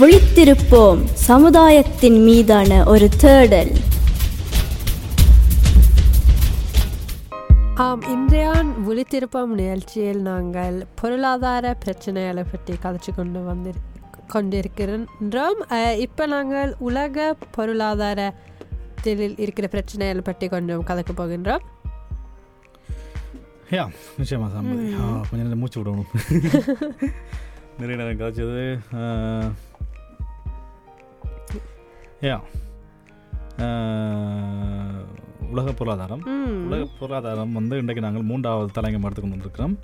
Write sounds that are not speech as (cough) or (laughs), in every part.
விழித்திருப்போம் சமுதாயத்தின் மீதான ஒரு தேடல். ஆம் இன்றையான் விழித்திருப்பம் நிகழ்ச்சியில் நாங்கள் பொருளாதார பிரச்சனைகளை பற்றி கதைச்சு கொண்டு வந்திரு கொண்டிருக்கின்றோம். இப்போ நாங்கள் உலக பொருளாதாரத்தில் இருக்கிற பிரச்சனைகளை பற்றி கொஞ்சம் கதைக்க போகின்றோம். யா நிச்சயமா சாம்பதி ஆ, கொஞ்ச நேரம் மூச்சு விடணும். (laughs) நிறைய நேரம் காய்ச்சது யா உலக பொருளாதாரம். உலக பொருளாதாரம் வந்து இன்றைக்கு நாங்கள் மூன்றாவது தலைங்கம் எடுத்துக்கொண்டு வந்திருக்கிறோம்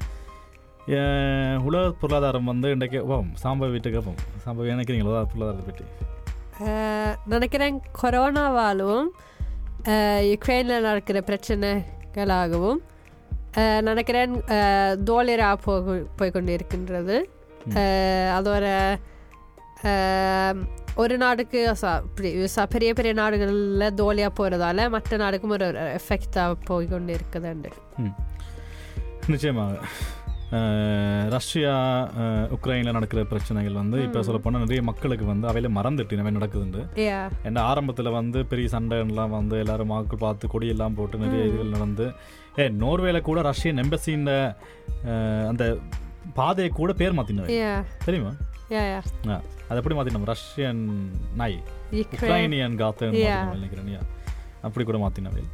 உலக பொருளாதாரம் வந்து இன்றைக்கு ஓ சாம்பவி வீட்டுக்கு அப்போ சாம்பவி நினைக்கிறீங்களா? உலக பொருளாதாரத்தை பற்றி? அஹ், நினைக்கிறேன் கொரோனாவாலும் யுக்ரைனில் நடக்கிற பிரச்சனைகளாகவும் நினைக்கிறேன் தோலிரா போய் கொண்டு இருக்கின்றது அதோட ஒரு நாடுக்கு ச- பெரிய பெரிய நாடுகளில் தோலியாக போகிறதால மற்ற நாடுக்கும் ஒரு எஃபெக்டாக போய் கொண்டு இருக்குதுண்டு நிச்சயமாக ரஷ்யா உக்ரைனில் நடக்கிற பிரச்சனைகள் வந்து இப்போ சொல்ல போனால் நிறைய மக்களுக்கு வந்து அவையில மறந்துட்டு இனவே நடக்குதுண்டு ஏன்னா ஆரம்பத்தில் வந்து பெரிய சண்டைலாம் வந்து எல்லாரும் மக்கள் பார்த்து கொடியெல்லாம் போட்டு நிறைய இதுகள் நடந்து ஏ நோர்வேல கூட ரஷ்யன் எம்பசியின் அந்த பாதையை கூட பேர் மாற்றினவை யா தெரியுமா அது எப்படி மாற்றினோம் ரஷ்யன் நாய் உக்ரைனியன் காத்துன்னு நினைக்கிறேன். அப்படி கூட மாற்றினவை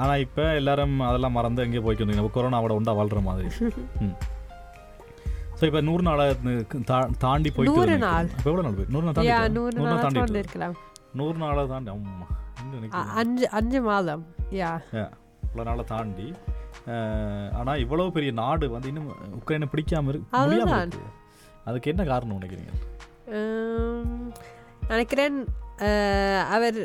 ஆனால் இப்போ எல்லாரும் அதெல்லாம் மறந்து எங்கேயோ போய்க்கிட்டு நம்ம கொரோனாவோட உண்டா வாழ்கிற மாதிரி ம் ஸோ இப்போ நூறு நாளை தாண்டி போயிட்டு நூறு. நாள். இப்போ எவ்வளோ நாள் போய் நூறு நாள் தாண்டி நூறு நாள் தாண்டி இருக்கலாம் நூறு நாளை தாண்டி நினைக்கிறேன்? அஞ்சு அஞ்சு மாதம் யா இவ்வளோ நாளை தாண்டி ஆனால் இவ்வளவு பெரிய நாடு வந்து இன்னும் உக்ரைனை பிடிக்காம. இருக்கு அதுக்கு என்ன காரணம் நினைக்கிறீங்க? நினைக்கிறேன் அவர்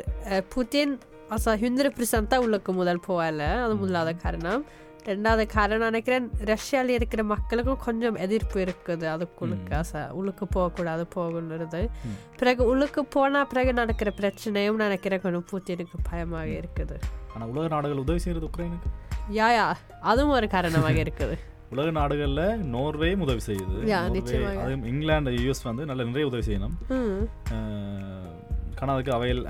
புட்டின் alltså 100% தான் உள்ளுக்கு முதல் போகல. அது முதலாவது காரணம். ரெண்டாவது காரணம் நினைக்கிறேன் ரஷ்யாவில் இருக்கிற மக்களுக்கும் கொஞ்சம் எதிர்ப்பு இருக்குது. அதுக்குள்ளுக்கு. அச உள்ளுக்கு போகக்கூடாது போகணுறது. பிறகு உள்ளுக்கு போனால் பிறகு நடக்கிற பிரச்சனையும் நினைக்கிறேன் கொஞ்சம் புட்டினுக்கு பயமாக இருக்குது. ஆனால் உலக நாடுகள் உதவி செய்கிறது உக்ரைனுக்கு? யா யா அதுவும் ஒரு காரணமாக இருக்குது. உலக நாடுகளில் நோர்வே உதவி செய்யுது. அதுவும் இங்கிலாந்து யூஎஸ் வந்து நல்ல நிறைய உதவி செய்யணும். கனடாவுக்கு அவையில்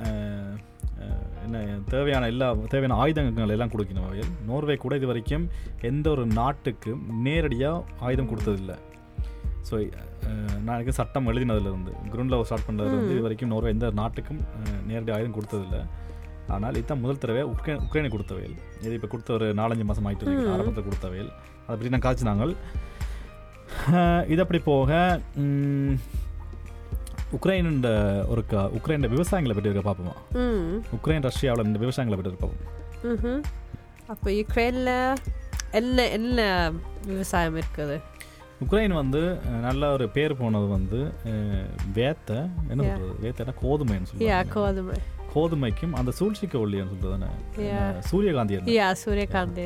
என்ன தேவையான எல்லா தேவையான ஆயுதங்கள் எல்லாம் கொடுக்கணும் அவையில். நோர்வே கூட இது வரைக்கும் எந்த ஒரு நாட்டுக்கும் நேரடியாக ஆயுதம் கொடுத்ததில்லை. ஸோ நான் சட்டம் எழுதினதுலேருந்து குரூண்டில் ஸ்டார்ட் பண்ணதுலேருந்து இது வரைக்கும் நோர்வே எந்த நாட்டுக்கும் நேரடி ஆயுதம் கொடுத்ததில்லை. ஆனால் இதுதான் முதல் தடவை உக்ரைன் உக்ரைனை கொடுத்தவையில் இது இப்போ கொடுத்த ஒரு நாலஞ்சு மாதம் ஆயிட்டு இருக்கு. ஆரம்பத்தில் கொடுத்தவையில் அதை பற்றி நான் காய்ச்சினாங்க இது அப்படி போக உக்ரைன் ஒரு உக்ரைன் விவசாயங்களை பற்றி இருக்க பார்ப்போமா? உக்ரைன் ரஷ்யாவில் இந்த விவசாயங்களை பற்றி பார்ப்போம். அப்போ யுக்ரைனில் என்ன என்ன விவசாயம் இருக்குது? உக்ரைன் வந்து நல்ல ஒரு பேர் போனது வந்து வேத்த. என்ன Yeah. சொல்றது? வேத்தனா கோதுமைன்னு சொல்லுவாங்க. கோதுமை. கோதுமைக்கும் அந்த சூழ்ச்சிக்க ஒல்லின்னு சொல்றது Yeah. சூரியகாந்தி எண்ணெய் சூரியகாந்தி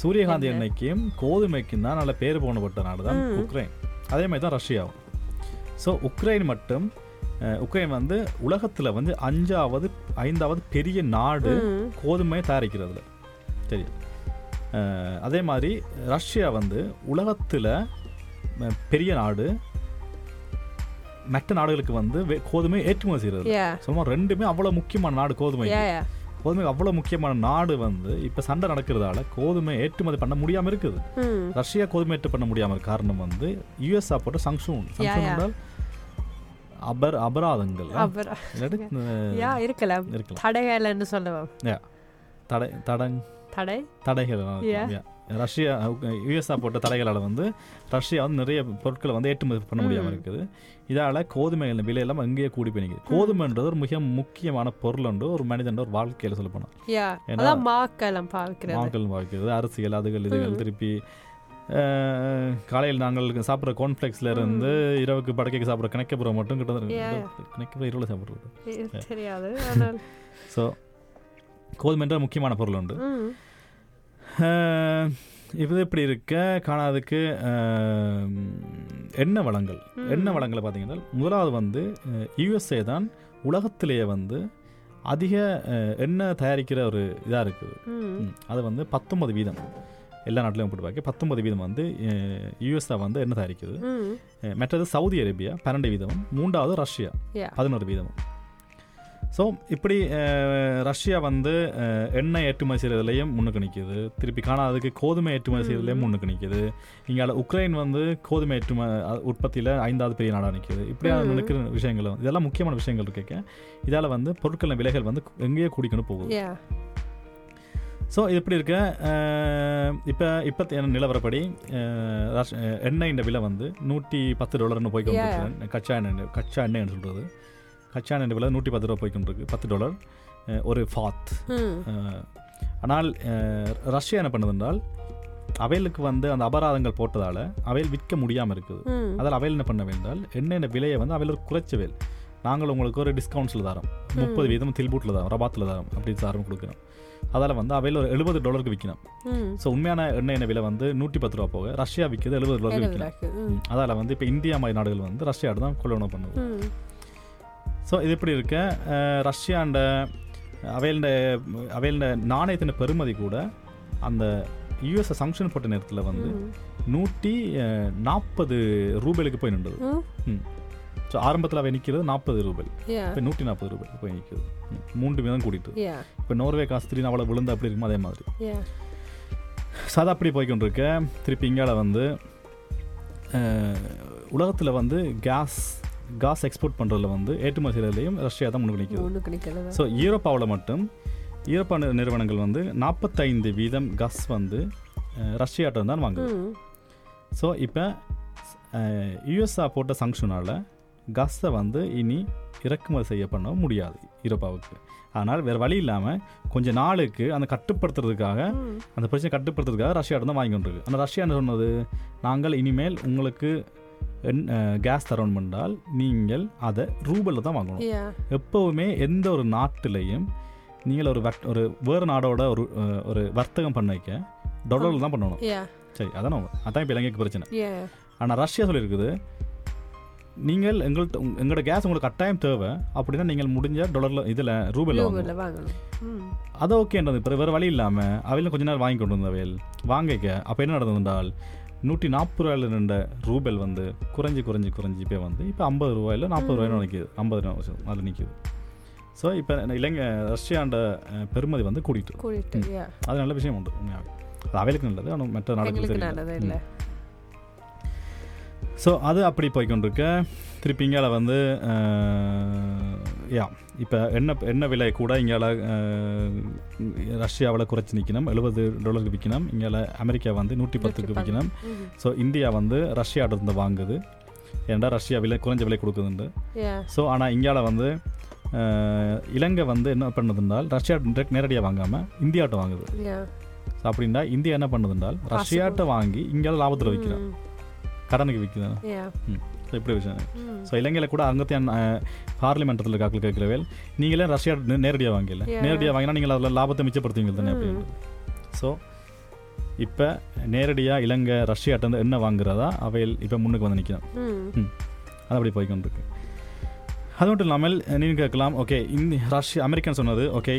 சூரியகாந்தி எண்ணெய். எண்ணெய்க்கும் கோதுமைக்கும் தான் நல்ல பேர் போனப்பட்ட நாடு தான். உக்ரைன் அதே மாதிரி தான் ரஷ்யாவும் ஸோ உக்ரைன் மட்டும் உக்ரைன் வந்து உலகத்தில் வந்து அஞ்சாவது ஐந்தாவது பெரிய நாடு ம். கோதுமை தயாரிக்கிறதுல தெரியும் அஹ், அதே மாதிரி ரஷ்யா வந்து உலகத்தில் பெரிய நாடு மற்ற நாடுகளுக்கு வந்து கோதுமை ஏற்றுமதி செய்கிறது சும்மா ரெண்டுமே அவ்வளோ முக்கியமான நாடு கோதுமை. கோதுமை அவ்வளோ முக்கியமான நாடு வந்து இப்போ சண்டை நடக்கிறதால கோதுமை ஏற்றுமதி பண்ண முடியாமல் இருக்குது. ரஷ்யா கோதுமை ஏற்று பண்ண முடியாமல் காரணம் வந்து யூஎஸ் போட்ட சங்ஷூன் சங்ஷூன் அபர் அபராதங்கள். இருக்கலாம். இருக்கலாம். தடைகள்னு சொல்லுவோம் தடை தடங் தடை? தடைகள். ரஷ்யா யூஎஸ்ஆ போட்ட தடைகளால் வந்து ரஷ்யா வந்து நிறைய பொருட்களை வந்து ஏற்றுமதி பண்ண முடியாமல். இருக்குது. இதால் கோதுமைகள் விலையெல்லாம் அங்கேயே கூடி போய் கோதுமைன்றது ஒரு மிக முக்கியமான பொருள் உண்டு ஒரு மனிதன் ஒரு வாழ்க்கையில் சொல்ல போனால் யா ஏன்னா- அதான் மாக்கெல்லாம் பாவிக்கிறது மாக்கள் வாழ்க்கிறது அரசியல் அதுகள் இதுகள். திருப்பி காலையில் நாங்கள் சாப்பிட்ற கார்ன்ஃப்ளெக்ஸ்ல இருந்து இரவுக்கு படக்கைக்கு சாப்பிட்ற கணக்கப்புறம் மட்டும் Yeah, கிட்ட கணக்கப்புறம் இரவில் சாப்பிட்றது. தெரியாது. ஸோ (laughs) கோதுமை என்ற முக்கியமான பொருள் உண்டு. இது இப்படி இருக்க? காணாதுக்கு எண்ணெய் வளங்கள். எண்ணெய் வளங்களை பார்த்தீங்கன்னா முதலாவது வந்து யுஎஸ்ஏ தான் உலகத்திலேயே வந்து அதிக எண்ணெய் தயாரிக்கிற ஒரு இதாக இருக்குது. அது வந்து பத்தொன்பது வீதம். எல்லா நாட்டிலையும் போட்டு பார்க்க பத்தொன்பது வீதம் வந்து யுஎஸ்ஏ வந்து எண்ணெய் தயாரிக்குது. மற்றது சவுதி அரேபியா பன்னெண்டு வீதம். மூன்றாவது ரஷ்யா. பதினோரு வீதம். ஸோ இப்படி ரஷ்யா வந்து எண்ணெய் ஏற்றுமதி செய்கிறதுலையும் முன்னுக்கு நிற்கிது திருப்பி காணாததுக்கு கோதுமை ஏற்றுமதி செய்கிறதுலையும் முன்னுக்கு நிற்கிது இங்கே உக்ரைன் வந்து கோதுமை ஏற்றும உற்பத்தியில் ஐந்தாவது பெரிய நாடாக நிற்கிது இப்படியான ம். நினைக்கிற விஷயங்கள் வந்து- இதெல்லாம் முக்கியமான விஷயங்கள் இருக்க இதால் வந்து பொருட்களின் விலைகள் வந்து எங்கேயோ கூடிக்கணும் போகுது. ஸோ இது இப்படி இருக்க? இப்போ இப்போ நிலவரப்படி அஹ், ரஷ்- அஹ், எண்ணெயின் விலை வந்து நூற்றி பத்து டாலர்னு போய் கச்சா எண்ணெய் கச்சா எண்ணெய்னு சொல்கிறது கச்சா எண்ணெய் விலை நூற்றி பத்து ரூபா போய் கொண்டிருக்கு பத்து டாலர் ஒரு ஃபாத் ஆனால் ரஷ்யா என்ன பண்ணுதுன்றால் அவைகளுக்கு வந்து அந்த அபராதங்கள் போட்டதால் அவையில் விற்க முடியாமல் இருக்குது. அதில் அவையில் என்ன பண்ண வேண்டால் எண்ணெய் விலையை வந்து அவையில் குறைச்சவேல் நாங்கள் உங்களுக்கு ஒரு டிஸ்கவுண்ட்ஸில் தரோம். முப்பது வீதம் தில்பூட்டில் தரோம் ரபாத்தில் தரோம் அப்படி தரம் கொடுக்குறோம் அதால் வந்து அவையில் ஒரு எழுபது டாலருக்கு விற்கணும். ஸோ உண்மையான எண்ணெய் விலை வந்து நூற்றி பத்து ரூபா போக ரஷ்யா விற்கிறது எழுபது டாலருக்கு விற்கணும். அதால் வந்து இப்போ இந்தியா மாதிரி நாடுகள் வந்து ரஷ்யாவோட தான் கொள்ளணும் பண்ணுது. ம், ஸோ இது இப்படி இருக்க? ரஷ்யாண்ட அவையில அவையில நாணயத்தின் பெருமதி கூட அந்த யூஎஸ் சங்ஷன் போட்ட நேரத்தில் வந்து. நூற்றி நாற்பது ரூபாய்க்கு போய் நின்றது. ஸோ ஆரம்பத்தில் அவை நிற்கிறது நாற்பது ரூபாய் இப்போ நூற்றி நாற்பது ரூபாய்க்கு போய் நிற்குது ம், மூன்று வீதம் கூட்டிட்டு இப்போ நோர்வே காசு திடீர்னு அவ்வளோ விழுந்து அப்படி இருக்கும் அதே மாதிரி. ஸோ அது அப்படி போய்க்கொண்டிருக்க திருப்பி இங்கால வந்து உலகத்தில் வந்து கேஸ் காஸ் எக்ஸ்போர்ட் பண்ணுறதுல வந்து ஏற்றுமதி செய்கிறதுலையும் ரஷ்யா தான் நிக்கிறது. ஸோ யூரோப்பாவில் மட்டும் யூரோப்பா நி- நிறுவனங்கள் வந்து நாற்பத்தைந்து வீதம் கஸ் வந்து அஹ், ரஷ்யாட்ட தான் வாங்குது. ஸோ இப்போ யூஎஸ்ஆ போட்ட சங்ஷனால் கஸ்ஸை வந்து இனி இறக்குமதி செய்ய பண்ண முடியாது யூரோப்பாவுக்கு ஆனால் வேறு வழி இல்லாமல் கொஞ்ச நாளுக்கு அந்த கட்டுப்படுத்துறதுக்காக அந்த பிரச்சனை கட்டுப்படுத்துறதுக்காக ரஷ்யாட்ட தான் வாங்கி கொண்டிருக்கு ஆனால் ரஷ்யா என்ன சொன்னது? நாங்கள் இனிமேல் உங்களுக்கு கேஸ் தரோன் பண்ணால் நீங்கள் அதை ரூபலில் தான் வாங்கணும். எப்போவுமே எந்த ஒரு நாட்டிலையும் நீங்கள் ஒரு ஒரு வேறு நாடோட ஒரு ஒரு வர்த்தகம் பண்ண வைக்க டாலரில் தான் பண்ணணும். சரி அதான் அதான் இப்போ இலங்கைக்கு பிரச்சனை. ஆனால் ரஷ்யா சொல்லியிருக்குது நீங்கள் எங்கள்கிட்ட எங்களோட கேஸ் உங்களுக்கு கட்டாயம் தேவை அப்படின்னா நீங்கள் முடிஞ்ச டாலரில் இதில் ரூபலில் வாங்கணும். அது ஓகேன்றது இப்போ வேறு வழி இல்லாமல் அவையில் கொஞ்ச நேரம் வாங்கி கொண்டு வந்தவையில் வாங்கிக்க அப்போ என்ன நடந்ததுன்றால் நூற்றி நாற்பது ரூபாயில் நின்ற ரூபல் வந்து குறைஞ்சி குறைஞ்சி குறைஞ்சி இப்போ வந்து இப்போ ஐம்பது ரூபாயில் நாற்பது ரூபாயில் நிற்கிது ஐம்பது ரூபா அதில் நிற்கிது ஸோ இப்போ இலங்கை ரஷ்யாண்ட பெருமதி வந்து yeah. அது நல்ல விஷயம் உண்டு உண்மையாவே அது அவைகளுக்கு நல்லது ஆனால் மற்ற நாடுகளுக்கு இல்ல. ஸோ அது அப்படி போய்க்கொண்டிருக்க. திருப்பி இங்கால வந்து யா இப்போ எண்ணெய் எண்ணெய் விலை கூட இங்கால ரஷ்யாவில் குறைச்சி நிற்கணும் எழுபது டாலருக்கு விற்கணும் இங்கால அமெரிக்கா வந்து நூற்றி பத்துக்கு விற்கணும் ஸோ இந்தியா வந்து ரஷ்யாட்ட இருந்து வாங்குது. ஏன்டா ரஷ்யா விலை குறைஞ்ச விலை கொடுக்குதுண்டு ஸோ ஆனால் இங்கால வந்து இலங்கை வந்து என்ன பண்ணுதுன்றால் ரஷ்யா direct நேரடியாக வாங்காமல் இந்தியாட்ட வாங்குது. ஸோ அப்படின்னா இந்தியா என்ன பண்ணுதுன்றால் ரஷ்யாட்ட வாங்கி இங்கால லாபத்தில் விற்கிறோம் ம், கடனுக்கு விற்குது இப்படி விஷயம். ஸோ இலங்கையில் கூட அங்கத்தையும் பார்லிமெண்ட்டில் காக்கல் கேட்கிறவேல். நீங்களே ரஷ்யா நேரடியாக வாங்கல. நேரடியாக வாங்கினா நீங்கள் அதில் லாபத்தை மிச்சப்படுத்துவீங்க தானே ம். அப்படின்ட்டு. ஸோ இப்போ நேரடியாக இலங்கை ரஷ்யாட்ட இருந்து என்ன வாங்குறதா அவையில் இப்போ முன்னுக்கு வந்து நிற்கணும் ம், அது அப்படி போய்க்கொண்டிருக்கு அது மட்டும் இல்லாமல் நீங்கள் கேட்கலாம் ஓகே இந்த ரஷ்யா அமெரிக்கன் சொன்னது ஓகே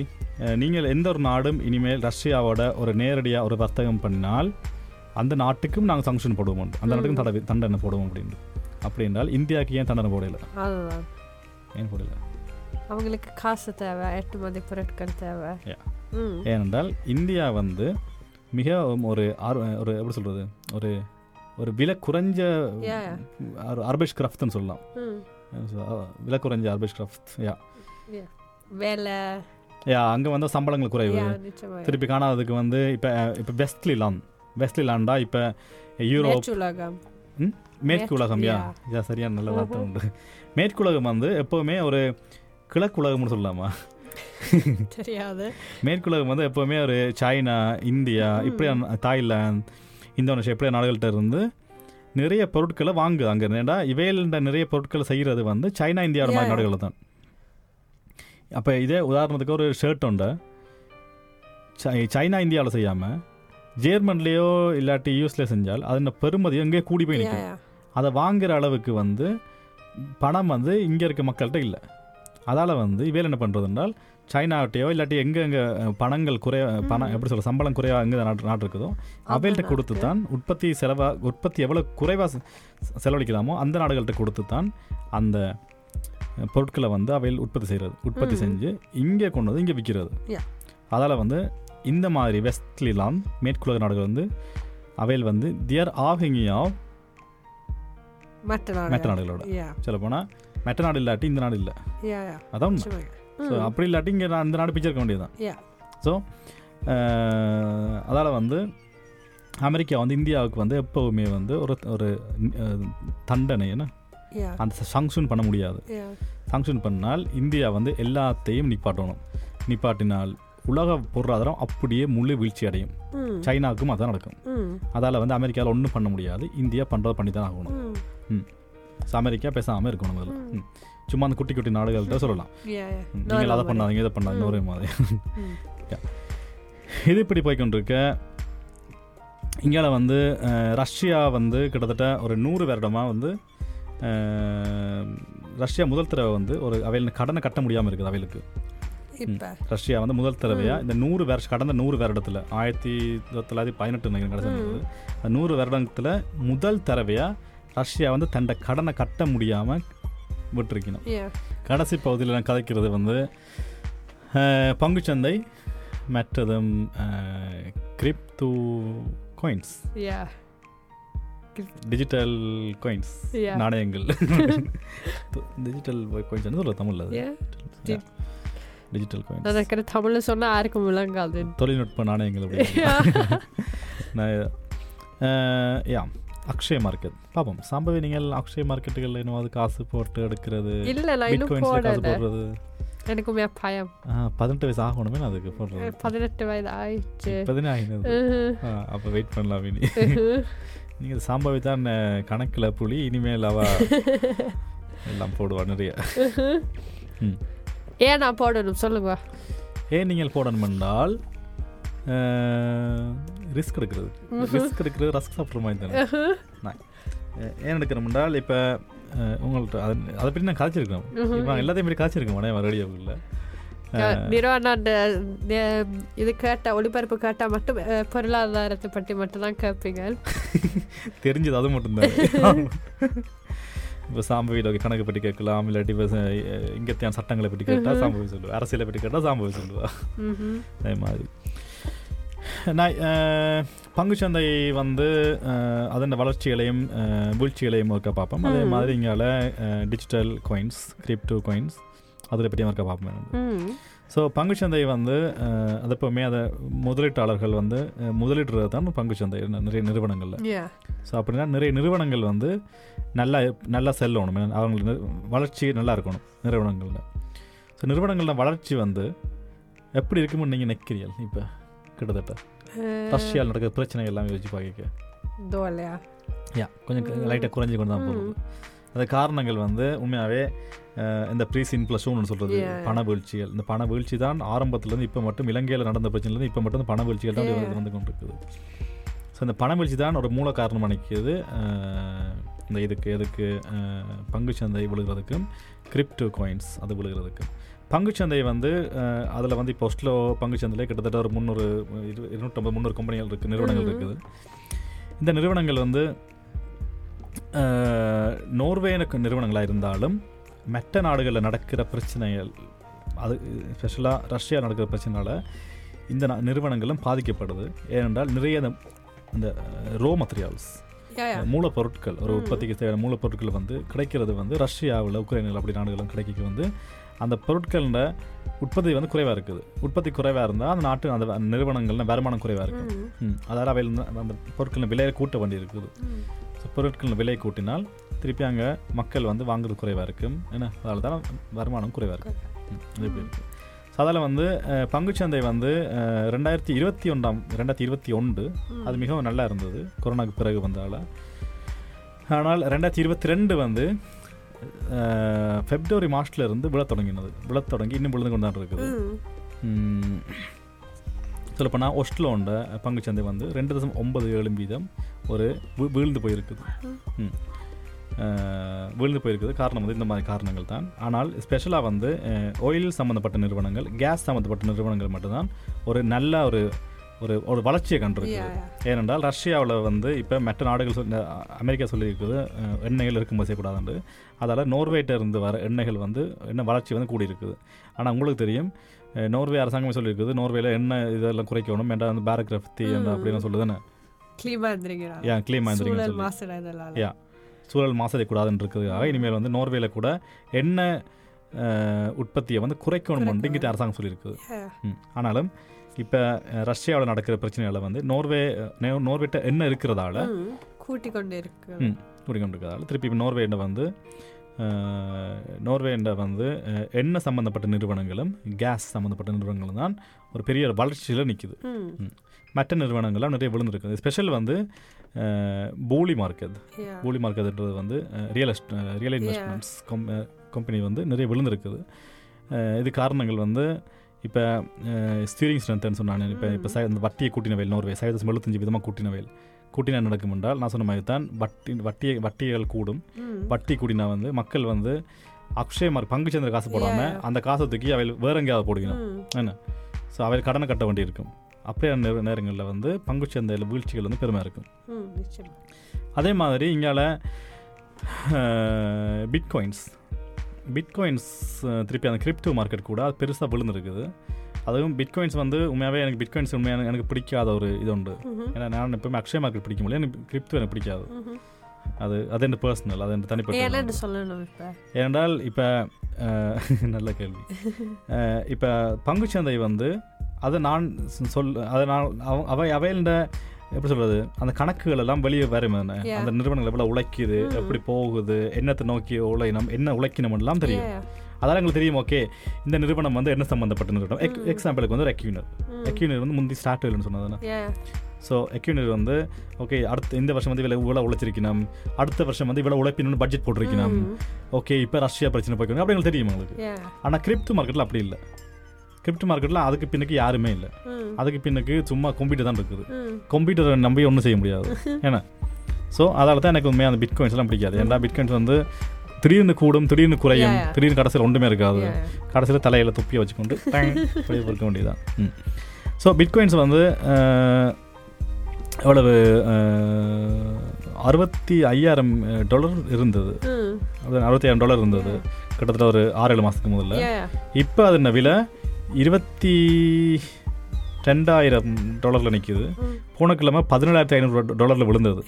நீங்கள் எந்த ஒரு நாடும் இனிமேல் ரஷ்யாவோட ஒரு நேரடியாக ஒரு வர்த்தகம் பண்ணால் அந்த நாட்டுக்கும் நாங்கள் சங்ஷன் போடுவோம் அந்த நாட்டுக்கும் தடவை தண்டனை போடுவோம் அப்படின்னு அப்படி என்றால் இந்தியாவுக்கு ஏன் தண்டனை போடல? ஏன் போடல? அவங்களுக்கு காசு தேவை ஏற்றுமதி பொருட்கள் தேவை. ஏனென்றால் இந்தியா வந்து மிக ஒரு ஒரு எப்படி சொல்கிறது ஒரு ஒரு விலை குறைஞ்ச. அர்பேஷ் கிராஃப்ட்னு சொல்லலாம். விலை குறைஞ்ச அர்பேஷ் கிராஃப்ட் யா. வேலை. யா அங்கே வந்து சம்பளங்கள் குறைவு. திருப்பி காணாததுக்கு வந்து இப்போ இப்போ வெஸ்ட்லி லான் வெஸ்ட்லி லாண்டா இப்போ யூரோப். மேற்கு உலகம் யா சரியான நல்ல வார்த்தை உண்டு. மேற்கு உலகம் வந்து எப்போவுமே ஒரு கிழக்கு உலகம்னு சொல்லலாமா? (laughs) தெரியாது. மேற்கு உலகம் வந்து எப்போவுமே ஒரு சைனா இந்தியா இப்படி தாய்லாந்து இந்தோனேஷியா இப்படியே நாடுகள்கிட்ட இருந்து நிறைய பொருட்களை வாங்குது அங்கே ஏன்னா இவையில்ட நிறைய பொருட்களை செய்கிறது வந்து சைனா இந்தியாவோட மாதிரி. நாடுகளில் தான். அப்போ இதே உதாரணத்துக்கு ஒரு ஷர்ட் உண்டு. சை- சைனா இந்தியாவில் செய்யாமல் ஜெர்மன்லேயோ இல்லாட்டி யூஎஸ்ல செஞ்சால் அதன் பெருமதி எங்கே கூடி போய் நிற்கும். அதை வாங்குற அளவுக்கு வந்து பணம் வந்து இங்கே இருக்க மக்கள்கிட்ட இல்லை அதால் வந்து இவையில் என்ன பண்ணுறது என்றால் சைனாட்டையோ இல்லாட்டி எங்கே எங்கே பணங்கள் குறைய பணம் எப்படி சொல்ல சம்பளம் குறைவா எங்கே நாட்டு நாட்டு இருக்குதோ அவைகள்ட்ட கொடுத்து தான் உற்பத்தி செலவா உற்பத்தி எவ்வளோ குறைவாக செலவழிக்கலாமோ அந்த நாடுகள்கிட்ட கொடுத்து தான் அந்த பொருட்களை வந்து அவையில் உற்பத்தி செய்கிறது உற்பத்தி. செஞ்சு இங்கே கொண்டு வந்து இங்கே விற்கிறது. அதால் வந்து இந்த மாதிரி வெஸ்ட்லிலாம் மேற்குலக நாடுகள் வந்து அவையில் வந்து தியர் ஆஃபிங் ஆஃப் மற்ற மற்ற நாடு நாடுகளோட. சொல்ல போனால் மெட்ட நாடு இல்லாட்டி இந்த நாடு இல்லை. அதான். ஸோ. அப்படி இல்லாட்டி இங்கே நான் இந்த நாடு பிச்சை இருக்க வேண்டியதுதான். ஸோ அதால் வந்து அமெரிக்கா வந்து இந்தியாவுக்கு வந்து எப்போவுமே வந்து ஒரு ஒரு தண்டனை என்ன? அந்த சங்ஷன் பண்ண முடியாது. சங்ஷன் பண்ணால் இந்தியா வந்து எல்லாத்தையும் நிப்பாட்டணும். நிப்பாட்டினால் உலக பொருளாதாரம் அப்படியே முழு வீழ்ச்சி அடையும். சைனாவுக்கும் அதான் நடக்கும். அதால் வந்து அமெரிக்காவில் ஒன்றும் பண்ண முடியாது. இந்தியா பண்ணுறது பண்ணி தான் ஆகணும். ம். அமெரிக்கா பேசாமல் இருக்கணும் ம். சும்மா அந்த குட்டி குட்டி நாடுகள்கிட்ட சொல்லலாம். நீங்கள் அதை பண்ணாதீங்க இதை பண்ணாதீங்க ஒரே மாதிரி. (laughs) இது இப்படி போய்க்கொண்டிருக்க. இங்கால வந்து ரஷ்யா வந்து கிட்டத்தட்ட ஒரு நூறு வருடமாக வந்து ரஷ்யா முதல் தடவை வந்து ஒரு அவையில் கடனை கட்ட முடியாமல் இருக்குது அவைகளுக்கு இப்ப. ரஷ்யா வந்து முதல் தடவையாக இந்த நூறு வருஷம் கடந்த நூறு வருடத்தில் ஆயிரத்தி தொள்ளாயிரத்தி பதினெட்டு நினைக்கிறேன் நூறு வருடத்தில் முதல் தடவையாக ரஷ்யா வந்து தன்னை கடனை கட்ட முடியாமல் விட்டுருக்கணும். கடைசி பகுதியில் நான் கதைக்கிறது வந்து பங்குச்சந்தை மற்றதும் crypto coins yeah. Digital coins. நாணயங்கள். டிஜிட்டல் காயின்ஸ் தமிழில் டிஜிட்டல் காயின்ஸ் நான் நினைக்கிற தமிழ்ல சொன்னா யாருக்கும் விளங்காது. தொழில்நுட்ப நாணயங்கள் அப்படி (laughs) (laughs) யா அக்ஷய மார்க்கெட் பார்ப்போம் சாம்பவி நீங்கள் அக்ஷய மார்க்கெட்டுகளில் இன்னும் காசு போட்டு எடுக்கிறது? இல்ல காசு போடுறது? எனக்கு உண்மையா பயம். பதினெட்டு வயசு ஆகணுமே அதுக்கு போடுறது. பதினெட்டு வயது ஆயிடுச்சு. ம்ஹும். அப்போ வெயிட் பண்ணலாம் இனி. நீங்கள் சாம்பவி தான் கணக்குல புலி இனிமேல் அவ (laughs) எல்லாம் போடுவா நிறைய. ம். ஏன் நான் போடணும்? சொல்லுங்க. ஏன் நீங்கள் போடணும் என்றால் ரிஸ்க் எடுக்கிறது. ரிஸ்க் எடுக்கிறது ரஸ்க் சாப்பிட்ற மாதிரி தானே. நான் ஏன் எடுக்கிறோம் என்றால் இப்போ உங்கள்கிட்ட அது அதை பற்றி நான் கதைச்சிருக்கேன் இப்போ நான் எல்லாத்தையும் பற்றி கதைச்சிருக்கேன் உடனே ரேடியோவில் நிறுவனம் இது கேட்டா ஒளிபரப்பு கேட்டா மட்டும் பொருளாதாரத்தை பற்றி மட்டும் தான் கேட்பீங்க. (laughs) தெரிஞ்சது அது மட்டும்தான். இப்போ சாம்பவியில் கணக்கு பற்றி கேட்கலாம் இல்லாட்டி இப்போ இங்கத்தியான சட்டங்களை பற்றி கேட்டால் சாம்பவி சொல்லுவா. அரசியலை பற்றி கேட்டால் சாம்பவி சொல்லுவா. அதே மாதிரி. நான் பங்குச்சந்தை வந்து அதன் வளர்ச்சிகளையும் வீழ்ச்சிகளையும் ஒருக்கா பார்ப்போம். அதே. மாதிரி இங்கால டிஜிட்டல் காயின்ஸ் கிரிப்டோ காயின்ஸ் அதில் பற்றி ஒருக்கா பார்ப்போம் ம். ஸோ பங்குச்சந்தை வந்து அது எப்போவுமே அதை முதலீட்டாளர்கள் வந்து முதலீடுறது தான் பங்குச்சந்தை நிறைய நிறுவனங்களில். ஸோ அப்படின்னா நிறைய நிறுவனங்கள் வந்து நல்லா நல்லா செல்லணும். அவங்களுக்கு வளர்ச்சி நல்லா இருக்கணும் நிறுவனங்களில். ஸோ நிறுவனங்களில் வளர்ச்சி வந்து எப்படி இருக்கும்னு நீங்கள் நிற்கிறீர்கள் இப்போ கிட்டத்தட்ட? ரஷ்யாவில் நடக்கிற பிரச்சனை எல்லாம் யோசிச்சு பார்க்க யா கொஞ்சம் லைட்டாக குறைஞ்சி கொண்டு தான். போகுது. அது காரணங்கள் வந்து உண்மையாகவே இந்த ப்ரீஸ் இன்ஃப்ளஷன் சொல்கிறது Yeah. பண வீழ்ச்சிகள் இந்த பண வீழ்ச்சி தான் ஆரம்பத்துலேருந்து இப்போ மட்டும் இலங்கையில் நடந்த பிரச்சனைலேருந்து இப்போ மட்டும் பண வீழ்ச்சிகள் தான் Yeah. வந்து கொண்டிருக்குது ஸோ இந்த பண வீழ்ச்சி தான் ஒரு மூல காரணம் அஹ், இந்த இதுக்கு எதுக்கு பங்குச்சந்தை விழுகிறதுக்கும் கிரிப்டோ காயின்ஸ் அது விழுகிறதுக்கும் பங்குச்சந்தை வந்து அதில் வந்து இப்போ ஒஸ்லோ பங்குச்சந்தையிலே கிட்டத்தட்ட ஒரு முந்நூறு இரு- இருநூற்றம்பது முந்நூறு கம்பெனிகள் இருக்குது நிறுவனங்கள். இருக்குது இந்த நிறுவனங்கள் வந்து அஹ், நோர்வே நிறுவனங்களாக இருந்தாலும் மற்ற நாடுகளில் நடக்கிற பிரச்சனைகள் அது ஸ்பெஷலாக ரஷ்யா நடக்கிற பிரச்சனையால் இந்த நா- நிறுவனங்களும் பாதிக்கப்படுது ஏனென்றால் நிறைய அந்த அந்த ரோ மெட்டீரியல்ஸ். மூலப்பொருட்கள் ஒரு. உற்பத்திக்கு தேவையான மூலப்பொருட்கள் வந்து கிடைக்கிறது வந்து ரஷ்யாவில் உக்ரைனில் அப்படி நாடுகளும் கிடைக்க வந்து அந்த பொருட்களோட உற்பத்தி வந்து குறைவாக இருக்குது உற்பத்தி குறைவாக இருந்தால் அந்த நாட்டு அந்த நிறுவனங்கள்ல வருமானம் குறைவாக இருக்கும். ம் அதால் அவையில் அந்த பொருட்களின் விலையை கூட்ட வேண்டி இருக்குது பொருட்களின் விலையை கூட்டினால் திருப்பி அங்கே மக்கள் வந்து வாங்குறது குறைவாக இருக்கும். ஏன்னா அதனால தான் வருமானம் குறைவாக இருக்கும். இப்படி ஸோ அதில் வந்து பங்குச்சந்தை வந்து ரெண்டாயிரத்தி இருபத்தி ஒன்றாம் ரெண்டாயிரத்தி இருபத்தி ஒன்று அது மிகவும் நல்லா இருந்தது. கொரோனாக்கு பிறகு வந்தால. ஆனால் ரெண்டாயிரத்தி இருபத்தி ரெண்டு வந்து அஹ், பிப்ரவரி மாதத்துல இருந்து விழத் தொடங்கினது. விழத் தொடங்கி இன்னும் விழுந்து கொண்டு தான் இருக்குது. சொல்லப்போனால் ஒஸ்ட்லோண்ட பங்குச்சந்தை வந்து ரெண்டு தசம் ஒன்பது ஏழு வீதம் ஒரு வீழ்ந்து போயிருக்குது. வீழ்ந்து போயிருக்குது. காரணம் வந்து இந்த மாதிரி காரணங்கள் தான். ஆனால் ஸ்பெஷலாக வந்து ஆயில் சம்மந்தப்பட்ட நிறுவனங்கள் கேஸ் சம்மந்தப்பட்ட நிறுவனங்கள் மட்டும்தான் ஒரு நல்ல ஒரு ஒரு ஒரு வளர்ச்சியை கண்டிருக்கு Yeah, ஏனென்றால் ரஷ்யாவில் வந்து இப்போ மற்ற நாடுகள் சொல்லி அமெரிக்கா சொல்லியிருக்குது எண்ணெய்கள் இருக்கும்போது செய்யக்கூடாதுன்னு அதால் நோர்வேட்ட இருந்து வர எண்ணெய்கள் வந்து எண்ணெய் வளர்ச்சி வந்து கூடியிருக்குது. ஆனால் உங்களுக்கு தெரியும் நோர்வே அரசாங்கமே சொல்லியிருக்குது. நோர்வேல எண்ணெய் இதெல்லாம் குறைக்கணும் என்ற அந்த பேரகிராஃப்தி என்ற அப்படின்னு சொல்லுதுன்னு. கிளீமா ஏன் க்ளீம் Yeah. சூழல் மாசதை கூடாதுன்னு இருக்கிறதுக்காக இனிமேல் வந்து நோர்வேல கூட அஹ், உற்பத்தியை வந்து குறைக்கணும். இங்கிட்ட அரசாங்கம் சொல்லியிருக்குது. ஆனாலும் இப்போ ரஷ்யாவில் நடக்கிற பிரச்சனைகளை வந்து நோர்வே நோர்வேட்ட என்ன இருக்கிறதால. கூட்டிக் கொண்டு இருக்கு. ம் கூடிக்கொண்டிருக்கிறதால திருப்பி இப்போ நோர்வேண்ட வந்து நோர்வேண்ட வந்து எண்ணெய் சம்மந்தப்பட்ட நிறுவனங்களும் கேஸ் சம்மந்தப்பட்ட நிறுவனங்களும் தான் ஒரு பெரிய வளர்ச்சியில் நிற்குது. மற்ற நிறுவனங்கள்லாம் நிறைய விழுந்திருக்குது ஸ்பெஷல் வந்து பூலி மார்க்கெட். பூலி மார்க்கெட்ன்றது வந்து ரியல் எஸ்ட் ரியல் இன்வெஸ்ட்மெண்ட்ஸ் கம்பெனி வந்து நிறைய விழுந்திருக்குது. இது காரணங்கள் வந்து இப்போ ஸ்டீரிங் ஸ்ட்ரென்த்னு சொன்னாங்க இப்போ இப்போ சை இந்த வட்டியை கூட்டினவையில் நோர்வே சைவதம் எழுபத்தஞ்சு விதமாக கூட்டினவையில் கூட்டினா நடக்கும் என்றால் நான் சொன்ன மாதிரி தான் வட்டி வட்டியை வட்டிகள் கூடும். வட்டி கூடினா வந்து மக்கள் வந்து அக்ஷய மாதிரி பங்கு சந்திர காசு போடாமல். அந்த காசை தூக்கி அவையில் வேற எங்கேயாவது போடுக்கணும். என்ன? ஸோ அவையில் கடனை கட்ட வேண்டி இருக்கும் அப்படியே நேர நேரங்களில் வந்து பங்கு சந்தையில் வீழ்ச்சிகள் வந்து பெருமையாக இருக்கும். அதே மாதிரி இங்கால பிட்காயின்ஸ் பிட்காயின்ஸ் திருப்பி அந்த கிரிப்டோ மார்க்கெட் கூட அது பெருசாக விழுந்துருக்குது. அதுவும் பிட்காயின்ஸ் வந்து உண்மையாகவே எனக்கு பிட்காயின்ஸ் உண்மையான எனக்கு பிடிக்காத ஒரு இது உண்டு ஏன்னா நான் எப்பவுமே அக்ஷய மார்க்கெட் பிடிக்க முடியல எனக்கு கிரிப்டோ எனக்கு பிடிக்காது. அது அது என்ன பர்சனல் அது என்ன தனிப்பட்ட ஏனென்றால் இப்போ (laughs) நல்ல கேள்வி. இப்போ பங்குச்சந்தை வந்து அதை நான் சொல் அதை நான் அவ- அவை அவையில எப்படி சொல்றது அந்த கணக்குகள் எல்லாம் வெளியே. Yeah. அந்த நிறுவனங்கள் எவ்வளோ உழைக்குது எப்படி போகுது என்னத்தை நோக்கி உழைக்கணும் என்ன உழைக்கணும் எல்லாம் தெரியும். அதெல்லாம் எங்களுக்கு தெரியும் ஓகே இந்த நிறுவனம் வந்து என்ன சம்மந்தப்பட்ட நிறுவனம் எக் எக்ஸாம்பிளுக்கு வந்து ஒரு எக்யூனர் எக்யூனர் வந்து முந்தி ஸ்டார்ட் இல்லைன்னு சொன்னதுன்னா. ஸோ எக்யூனர் வந்து ஓகே அடுத்த இந்த வருஷம் வந்து இவ்வளோ இவ்வளோ உழைச்சிருக்கணும். அடுத்த வருஷம் வந்து இவ்வளோ உழைப்பினு பட்ஜெட் போட்டிருக்கணும். ஓகே இப்போ ரஷ்யா பிரச்சனை போய்க்கணும் அப்படி எங்களுக்கு தெரியும் உங்களுக்கு. ஆனால் கிரிப்ட் மார்க்கெட்டில் அப்படி இல்லை. கிரிப்ட் மார்க்கெட்டில் அதுக்கு பின்னுக்கு யாருமே இல்லை. அதுக்கு பின்னுக்கு சும்மா கம்ப்யூட்டர் தான் இருக்குது. கம்ப்யூட்டரை நம்பி ஒன்றும் செய்ய முடியாது. (laughs) ஏன்னா? ஸோ அதனால தான் எனக்கு உண்மையாக அந்த பிட்காயின்ஸ் எல்லாம் பிடிக்காது. ஏன்னா பிட்காயின்ஸ் வந்து திடீர்னு கூடும் திடீர்னு குறையும். திடீர்னு கடைசியில் ஒன்றுமே இருக்காது. கடைசியில் தலையில் துப்பியை வச்சுக்கொண்டு அப்படியே பொறுக்க வேண்டியதுதான். (laughs) ம். ஸோ பிட்காயின்ஸ் வந்து எவ்வளவு அறுபத்தி ஐயாயிரம் டாலர் இருந்தது. அறுபத்தி டாலர் இருந்தது. கிட்டத்தட்ட ஒரு ஆறு ஏழு மாதத்துக்கு முதல்ல. இப்போ அது விலை? இருபத்தி ரெண்டாயிரம் டாலரில் நிற்கிது. போன கிழமை பதினேழாயிரத்தி ஐநூறு டாலரில் விழுந்தது.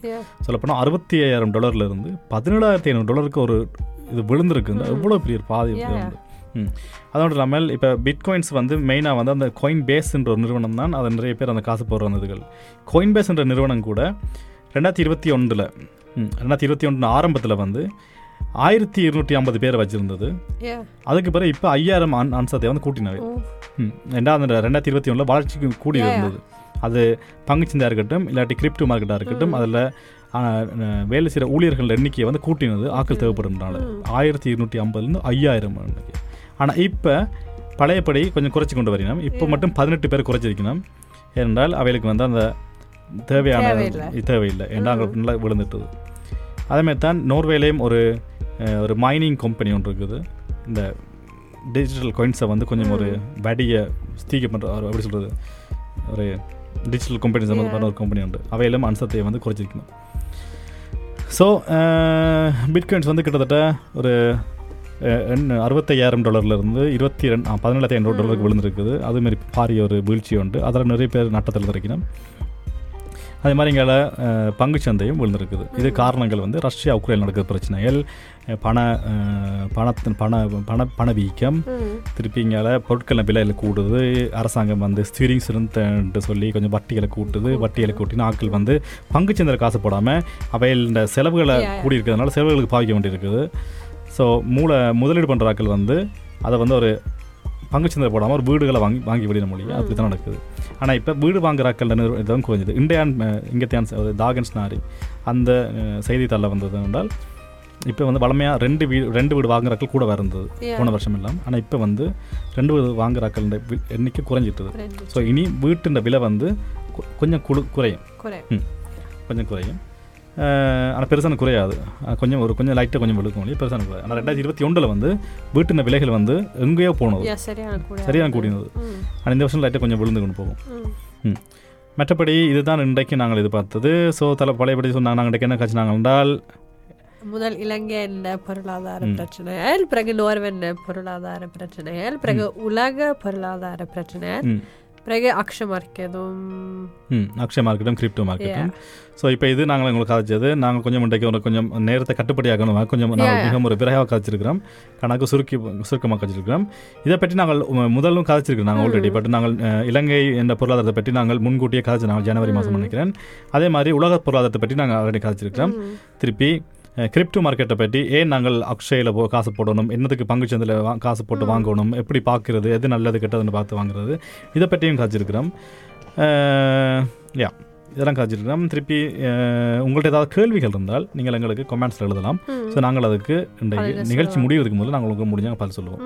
சொல்லப்போனால் அறுபத்தி ஐயாயிரம் டாலர்ல இருந்து பதினேழாயிரத்தி ஐநூறு டாலருக்கு ஒரு இது விழுந்திருக்கு. எவ்வளோ பெரிய ஒரு பாதி அதோடு இல்லாமல் இப்போ பிட்காயின்ஸ் வந்து மெயினாக வந்து அந்த base என்ற ஒரு நிறுவனம் தான். அதை நிறைய பேர் அந்த காசு போடுற இதுகள் base என்ற நிறுவனம் கூட ரெண்டாயிரத்தி இருபத்தி ஒன்றில் ரெண்டாயிரத்தி இருபத்தி ஒன்று ஆரம்பத்தில் வந்து ஆயிரத்தி இருநூற்றி ஐம்பது பேர் வச்சுருந்தது. அதுக்கு பிறகு இப்போ ஐயாயிரம் அன் அன்சத்தை வந்து கூட்டினவை Oh. ரெண்டாவது ரெண்டாயிரத்தி இருபத்தி ஒன்றில் வளர்ச்சிக்கு கூடி. இருந்தது. அது பங்குச்சந்தையாக இருக்கட்டும் இல்லாட்டி கிரிப்டோ மார்க்கெட்டாக இருக்கட்டும் அதில் வேலை செய்கிற ஊழியர்கள் எண்ணிக்கையை வந்து கூட்டினது ஆக்கள் தேவைப்படுறதுனால. ஆயிரத்தி இருநூற்றி ஐம்பதுலேருந்து ஐயாயிரம் ஆனால் இப்போ பழையபடி கொஞ்சம் குறைச்சி கொண்டு வரினோம் இப்போ மட்டும் பதினெட்டு பேர் குறைச்சிருக்கணும் ஏனென்றால் அவைகளுக்கு வந்து அந்த தேவையான தேவையில்லை. ஏன்னா அங்கே நல்லா விழுந்துட்டது. அதேமாதிரி தான் நோர்வேலையும் ஒரு ஒரு மைனிங் கம்பெனி ஒன்று இருக்குது. இந்த டிஜிட்டல் காயின்ஸை வந்து கொஞ்சம் ஒரு வடியை ஸ்தீக பண்ணுற எப்படி சொல்கிறது ஒரு டிஜிட்டல் கம்பெனி சம்மந்தப்பட்ட ஒரு கம்பெனி உண்டு. அவையிலும் அம்சத்தை வந்து குறைச்சிருக்கணும். ஸோ பிட்காயின்ஸ் வந்து கிட்டத்தட்ட ஒரு அறுபத்தையாயிரம் டாலர்லேருந்து இருபத்தி ரெண்டு பதினேழாயிரத்தி ஐநூறு டாலருக்கு விழுந்திருக்குது. அதுமாரி பாரிய ஒரு வீழ்ச்சி உண்டு. அதில் நிறைய பேர் நட்டத்தில் இருக்கணும் அதே மாதிரி இங்கே பங்குச்சந்தையும் விழுந்திருக்குது. இது காரணங்கள் வந்து ரஷ்யா உக்ரைன் நடக்கிற பிரச்சனைகள் பண பணத்தின் பண பண பணவீக்கம். திருப்பி இங்கே பொருட்கள் விலையில் கூடுது அரசாங்கம் வந்து ஸ்டீரிங் சிறுன்ட்டு சொல்லி கொஞ்சம் வட்டிகளை கூட்டுது வட்டிகளை கூட்டினா ஆட்கள் வந்து பங்குச்சந்தையில் காசு போடாமல் அவையில் இந்த செலவுகளை Yeah, yeah. கூடி இருக்கிறதுனால செலவுகளுக்கு பாதிக்க வேண்டியிருக்குது. ஸோ மூளை முதலீடு பண்ணுற ஆட்கள் வந்து அதை வந்து ஒரு பங்குச்சந்தை போடாமல் ஒரு வீடுகளை வாங்கி வாங்கி விடின மொழியை அப்படி தான் நடக்குது. ஆனால் இப்போ வீடு வாங்குறாக்கள் இதுவும் குறைஞ்சது. இந்தியான் இங்கத்தியான் தாகன்ஸ் நாரி. அந்த செய்தித்தாளில் வந்தது என்றால் இப்போ வந்து வளமையாக ரெண்டு வீடு ரெண்டு வீடு வாங்குறாக்கள் கூட இருந்தது. போன வருஷம் இல்லாமல் ஆனால் இப்போ வந்து ரெண்டு வீடு வாங்குறாக்கள் எண்ணிக்கை குறைஞ்சிட்டுது. ஸோ இனி வீட்டின் விலை வந்து கொஞ்சம் குழு குறையும். குறை கொஞ்சம் குறையும். ஆனால் பெருசான குறையாது. கொஞ்சம் ஒரு கொஞ்சம் லைட்டாக கொஞ்சம் விழுக்கும் ஒழிய பெருசான குறையாது. ஆனால் ரெண்டாயிரத்தி இருபத்தி ஒன்றில் வந்து வீட்டின் விலைகள் வந்து எங்கேயோ போனது. சரியான கூட சரியான கூடினது ஆனால் இந்த வருஷம் லைட்டாக கொஞ்சம் விழுந்து கொண்டு போகும். மற்றபடி இதுதான் இன்றைக்கு நாங்கள் எதிர்பார்த்தது. ஸோ தலை பழையபடி சொன்னாங்க நாங்கள் என்ன காய்ச்சினாங்க என்றால் முதல் இலங்கையின் பொருளாதார. பிரச்சனைகள் பிறகு நோர்வென் பொருளாதார பிரச்சனைகள் பிறகு உலக பொருளாதார பிரச்சனை ம். பிறகு அக்ஷ மார்க்கெதும் ம் அக்ஷய மார்க்கெட்டும் கிரிப்டோ மார்க்கெட்டும் ஸோ இப்போ இது நாங்கள் உங்களுக்கு காய்ச்சது நாங்கள் கொஞ்சம் இன்றைக்கு ஒரு கொஞ்சம் நேரத்தை கட்டுப்படியாகணும் கொஞ்சம் நாங்கள். மிகவும் ஒரு விரைவாக காய்ச்சிருக்கிறோம் கணக்கு சுருக்கி சுருக்கமாக காய்ச்சிருக்கிறோம் இதை பற்றி நாங்கள் முதலும் காய்ச்சிருக்கிறோம் நாங்கள் ஆல்ரெடி பட் நாங்கள் இலங்கை என்ற பொருளாதாரத்தை பற்றி நாங்கள் முன்கூட்டியே காய்ச்சி நாங்கள் ஜனவரி மாதம் நினைக்கிறேன். அதே மாதிரி உலக பொருளாதாரத்தை பற்றி நாங்கள் ஆல்ரெடி காய்ச்சிருக்கிறோம் திருப்பி கிரிப்டோ மார்க்கெட்டை பற்றி ஏன் நாங்கள் அக்ஷயில் போ காசு போடணும்? என்னதுக்கு பங்குச்சந்தையில் வா காசு போட்டு வாங்கணும்? எப்படி பார்க்குறது எது நல்லது கெட்டதுன்னு பார்த்து வாங்குறது? இதை பற்றியும் காய்ச்சிருக்கிறோம் யா இதெல்லாம் காய்ச்சிருக்கிறோம் திருப்பி அஹ், உங்கள்ட்ட ஏதாவது கேள்விகள் இருந்தால் நீங்கள் எங்களுக்கு கமெண்ட்ஸில் எழுதலாம். ஸோ நாங்கள் அதுக்கு இன்றைக்கு நிகழ்ச்சி. முடிவதற்கு முதல்ல நாங்கள் உங்களுக்கு முடிஞ்சாங்க பதில் சொல்லுவோம்.